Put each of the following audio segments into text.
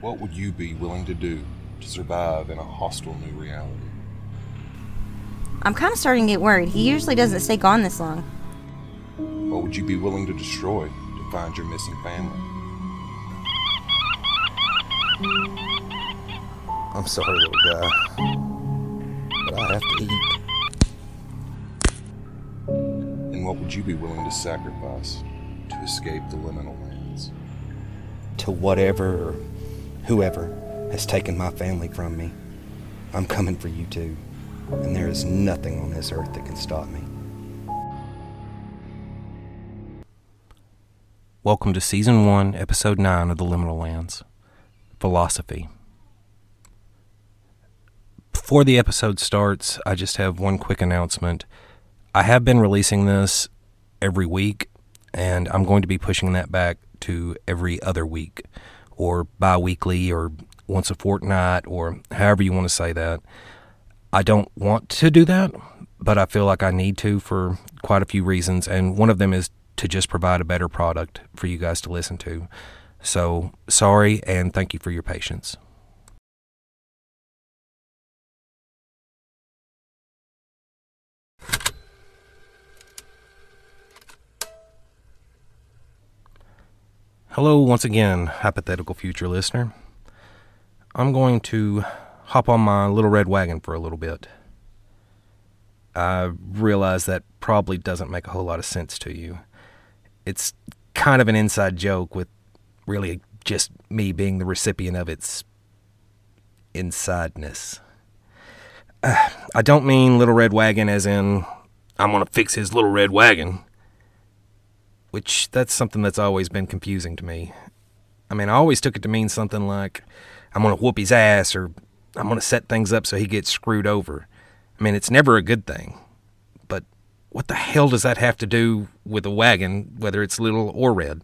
What would you be willing to do to survive in a hostile new reality? I'm kind of starting to get worried. He usually doesn't stay gone this long. What would you be willing to destroy to find your missing family? I'm sorry, little guy. But I have to eat. And what would you be willing to sacrifice to escape the liminal lands? To whatever or whoever has taken my family from me, I'm coming for you too. And there is nothing on this earth that can stop me. Welcome to Season 1, Episode 9 of The Liminal Lands Philosophy. Before the episode starts, I just have one quick announcement. I have been releasing this every week, and I'm going to be pushing that back to every other week, or bi weekly, or once a fortnight, or however you want to say that. I don't want to do that, but I feel like I need to for quite a few reasons, and one of them is to just provide a better product for you guys to listen to. So, sorry, and thank you for your patience. Hello, once again, hypothetical future listener. I'm going to hop on my little red wagon for a little bit. I realize that probably doesn't make a whole lot of sense to you. It's kind of an inside joke with really just me being the recipient of its insideness. Uh, I don't mean little red wagon as in I'm going to fix his little red wagon, which that's something that's always been confusing to me. I mean, I always took it to mean something like I'm going to whoop his ass or I'm going to set things up so he gets screwed over. I mean, it's never a good thing. But what the hell does that have to do with a wagon, whether it's little or red,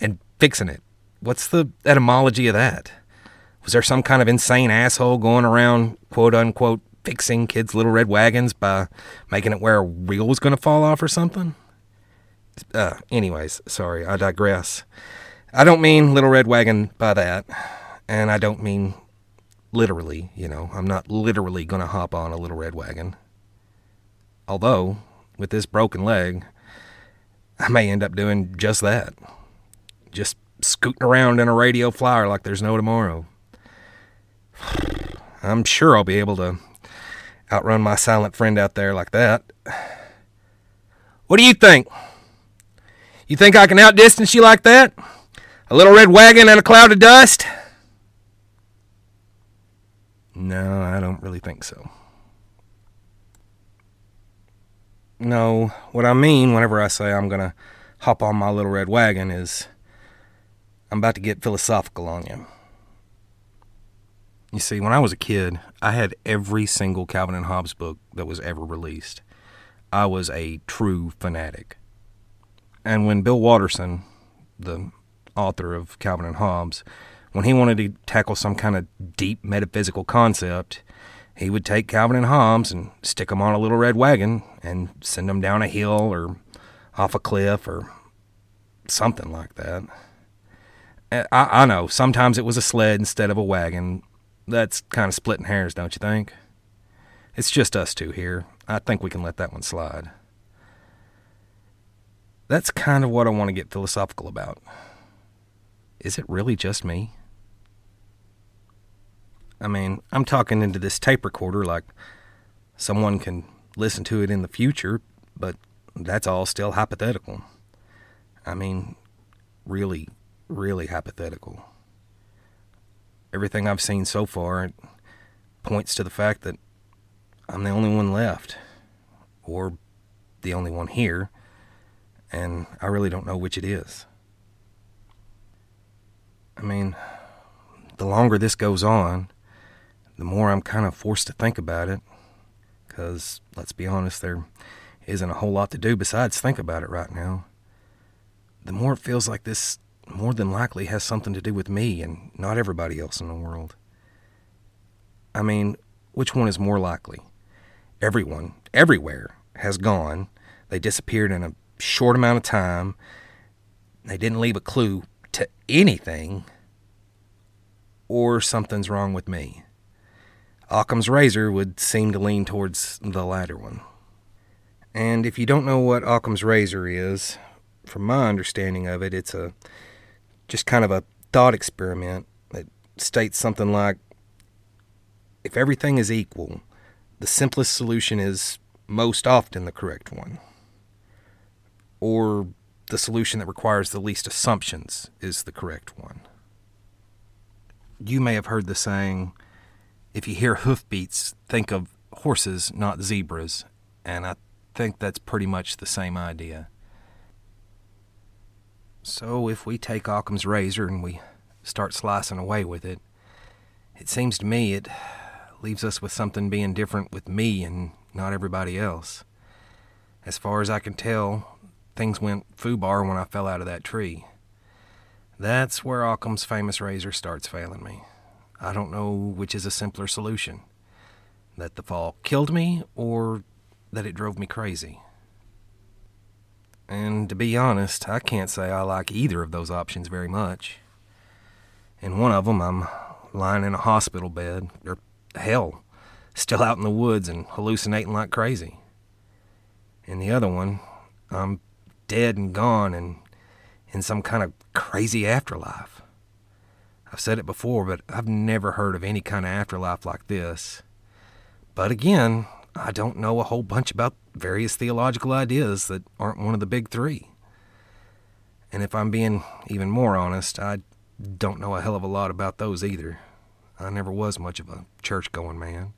and fixing it? What's the etymology of that? Was there some kind of insane asshole going around, quote unquote, fixing kids' little red wagons by making it where a wheel was going to fall off or something? Uh, anyways, sorry, I digress. I don't mean little red wagon by that, and I don't mean literally, you know. I'm not literally going to hop on a little red wagon. Although, with this broken leg, I may end up doing just that. Just scooting around in a radio flyer like there's no tomorrow. I'm sure I'll be able to outrun my silent friend out there like that. What do you think? You think I can outdistance you like that? A little red wagon and a cloud of dust? No, I don't really think so. No, what I mean whenever I say I'm going to hop on my little red wagon is I'm about to get philosophical on you. You see, when I was a kid, I had every single Calvin and Hobbes book that was ever released. I was a true fanatic. And when Bill Watterson, the author of Calvin and Hobbes, when he wanted to tackle some kind of deep metaphysical concept, he would take Calvin and Hobbes and stick them on a little red wagon and send them down a hill or off a cliff or something like that. Eh, I, I know, sometimes it was a sled instead of a wagon. That's kind of splitting hairs, don't you think? It's just us two here. I think we can let that one slide. That's kind of what I want to get philosophical about. Is it really just me? I mean, I'm talking into this tape recorder like someone can listen to it in the future, but that's all still hypothetical. I mean, really, really hypothetical. Everything I've seen so far points to the fact that I'm the only one left, or the only one here, and I really don't know which it is. I mean, the longer this goes on, the more I'm kind of forced to think about it. Because, let's be honest, there isn't a whole lot to do besides think about it right now. The more it feels like this more than likely has something to do with me and not everybody else in the world. I mean, which one is more likely? Everyone, everywhere, has gone. They disappeared in a short amount of time. They didn't leave a clue to anything. or something's wrong with me. Occam's razor would seem to lean towards the latter one. And if you don't know what Occam's razor is, from my understanding of it, it's a just kind of a thought experiment that states something like if everything is equal, the simplest solution is most often the correct one. Or the solution that requires the least assumptions is the correct one. You may have heard the saying, if you hear hoofbeats, think of horses, not zebras, and I think that's pretty much the same idea. So if we take Occam's razor and we start slicing away with it, it seems to me it leaves us with something being different with me and not everybody else. As far as I can tell, things went foobar when I fell out of that tree. That's where Occam's famous razor starts failing me. I don't know which is a simpler solution that the fall killed me or that it drove me crazy. And to be honest, I can't say I like either of those options very much. In one of them, I'm lying in a hospital bed, or hell, still out in the woods and hallucinating like crazy. In the other one, I'm dead and gone and in some kind of crazy afterlife. I've said it before, but I've never heard of any kind of afterlife like this. But again, I don't know a whole bunch about various theological ideas that aren't one of the big three. And if I'm being even more honest, I don't know a hell of a lot about those either. I never was much of a church going man.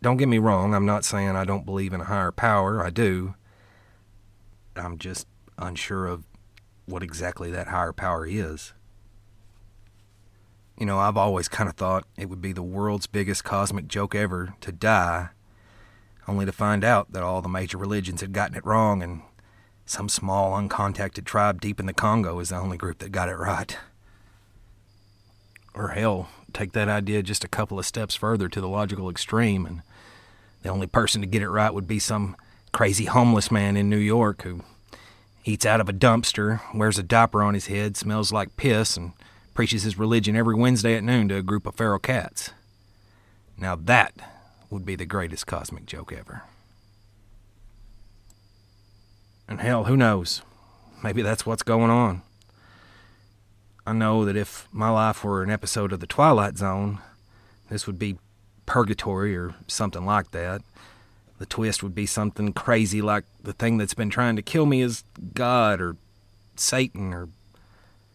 Don't get me wrong, I'm not saying I don't believe in a higher power, I do. I'm just unsure of what exactly that higher power is. You know, I've always kind of thought it would be the world's biggest cosmic joke ever to die, only to find out that all the major religions had gotten it wrong and some small uncontacted tribe deep in the Congo is the only group that got it right. Or hell, take that idea just a couple of steps further to the logical extreme, and the only person to get it right would be some crazy homeless man in New York who eats out of a dumpster, wears a diaper on his head, smells like piss, and preaches his religion every Wednesday at noon to a group of feral cats. Now that would be the greatest cosmic joke ever. And hell, who knows? Maybe that's what's going on. I know that if my life were an episode of The Twilight Zone, this would be purgatory or something like that. The twist would be something crazy like the thing that's been trying to kill me is God or Satan or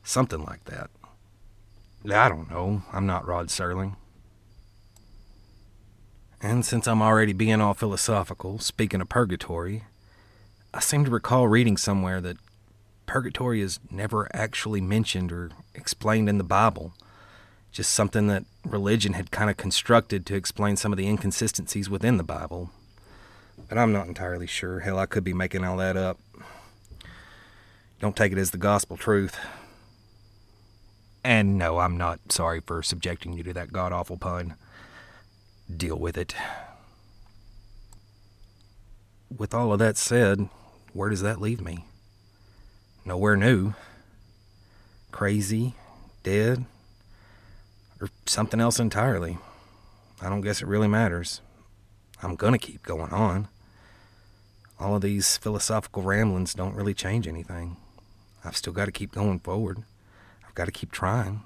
something like that. I don't know. I'm not Rod Serling. And since I'm already being all philosophical, speaking of purgatory, I seem to recall reading somewhere that purgatory is never actually mentioned or explained in the Bible. Just something that religion had kind of constructed to explain some of the inconsistencies within the Bible. But I'm not entirely sure. Hell, I could be making all that up. Don't take it as the gospel truth. And no, I'm not sorry for subjecting you to that god awful pun. Deal with it. With all of that said, where does that leave me? Nowhere new. Crazy, dead, or something else entirely. I don't guess it really matters. I'm gonna keep going on. All of these philosophical ramblings don't really change anything. I've still got to keep going forward. I've got to keep trying.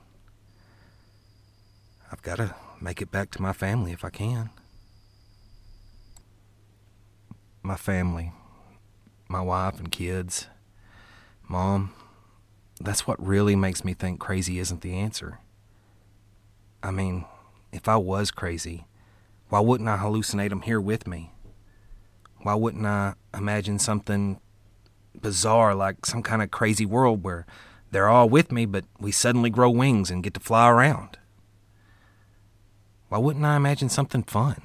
I've got to make it back to my family if I can. My family, my wife and kids, mom, that's what really makes me think crazy isn't the answer. I mean, if I was crazy, why wouldn't I hallucinate them here with me? Why wouldn't I imagine something bizarre like some kind of crazy world where they're all with me, but we suddenly grow wings and get to fly around? Why wouldn't I imagine something fun?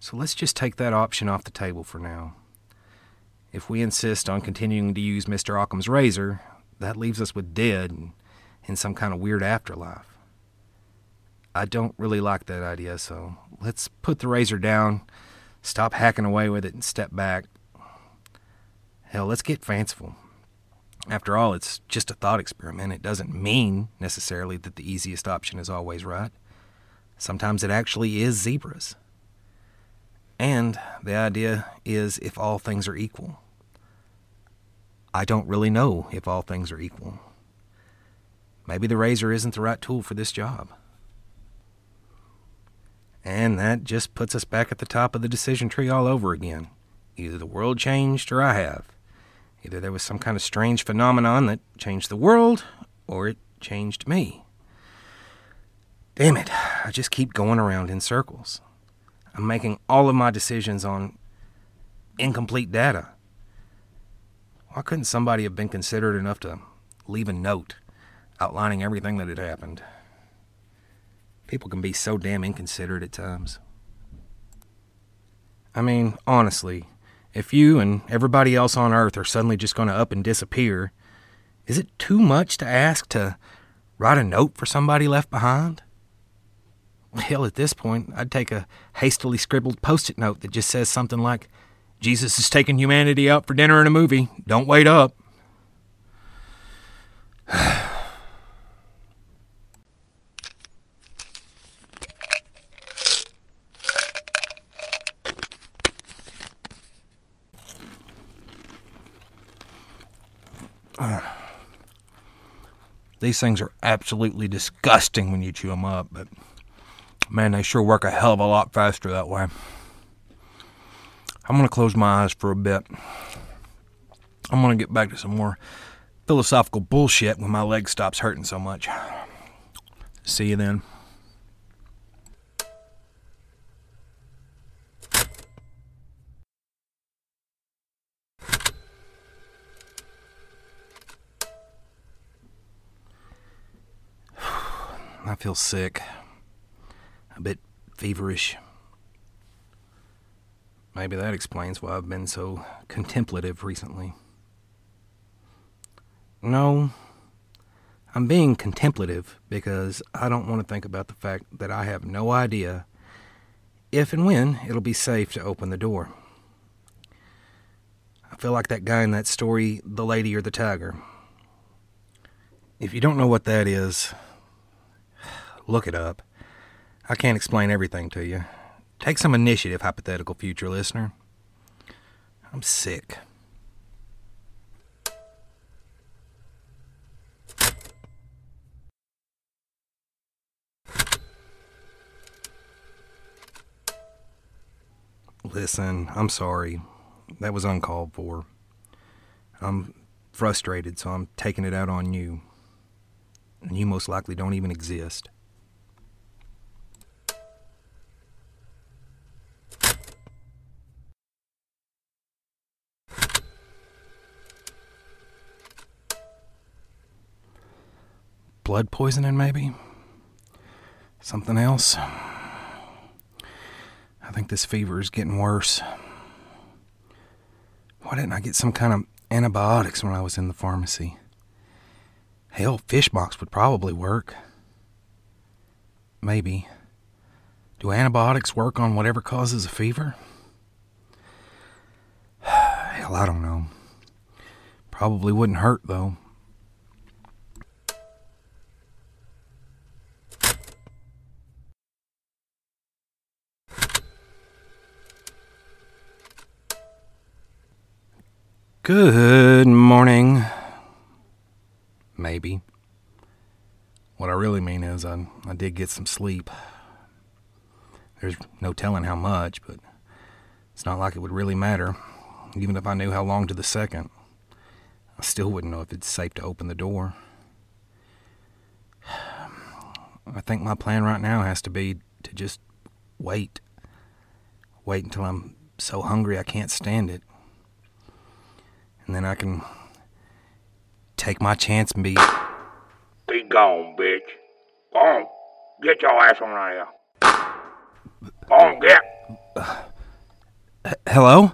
So let's just take that option off the table for now. If we insist on continuing to use Mr. Occam's razor, that leaves us with dead and in some kind of weird afterlife. I don't really like that idea, so let's put the razor down, stop hacking away with it, and step back. Hell, let's get fanciful. After all, it's just a thought experiment. It doesn't mean necessarily that the easiest option is always right. Sometimes it actually is zebras. And the idea is if all things are equal. I don't really know if all things are equal. Maybe the razor isn't the right tool for this job. And that just puts us back at the top of the decision tree all over again. Either the world changed or I have. Either there was some kind of strange phenomenon that changed the world, or it changed me. Damn it, I just keep going around in circles. I'm making all of my decisions on incomplete data. Why couldn't somebody have been considerate enough to leave a note outlining everything that had happened? People can be so damn inconsiderate at times. I mean, honestly, if you and everybody else on Earth are suddenly just going to up and disappear, is it too much to ask to write a note for somebody left behind? Hell, at this point, I'd take a hastily scribbled post it note that just says something like, Jesus is taking humanity out for dinner and a movie. Don't wait up. These things are absolutely disgusting when you chew them up, but man, they sure work a hell of a lot faster that way. I'm going to close my eyes for a bit. I'm going to get back to some more philosophical bullshit when my leg stops hurting so much. See you then. I feel sick, a bit feverish. Maybe that explains why I've been so contemplative recently. No, I'm being contemplative because I don't want to think about the fact that I have no idea if and when it'll be safe to open the door. I feel like that guy in that story, The Lady or the Tiger. If you don't know what that is, look it up. I can't explain everything to you. Take some initiative, hypothetical future listener. I'm sick. Listen, I'm sorry. That was uncalled for. I'm frustrated, so I'm taking it out on you. And you most likely don't even exist. Blood poisoning, maybe? Something else? I think this fever is getting worse. Why didn't I get some kind of antibiotics when I was in the pharmacy? Hell, fish mox would probably work. Maybe. Do antibiotics work on whatever causes a fever? Hell, I don't know. Probably wouldn't hurt, though. Good morning. Maybe. What I really mean is, I, I did get some sleep. There's no telling how much, but it's not like it would really matter. Even if I knew how long to the second, I still wouldn't know if it's safe to open the door. I think my plan right now has to be to just wait. Wait until I'm so hungry I can't stand it and then I can take my chance and be. Be gone, bitch. Go on. Get your ass on out of here. Go on, get. H- hello?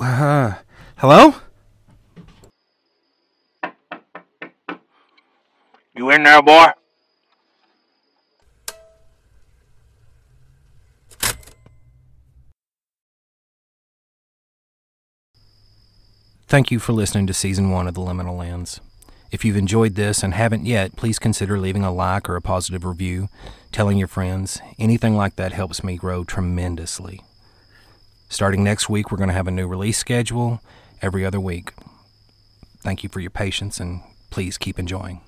Uh, hello? You in there, boy? Thank you for listening to season one of The Liminal Lands. If you've enjoyed this and haven't yet, please consider leaving a like or a positive review, telling your friends. Anything like that helps me grow tremendously. Starting next week, we're going to have a new release schedule every other week. Thank you for your patience and please keep enjoying.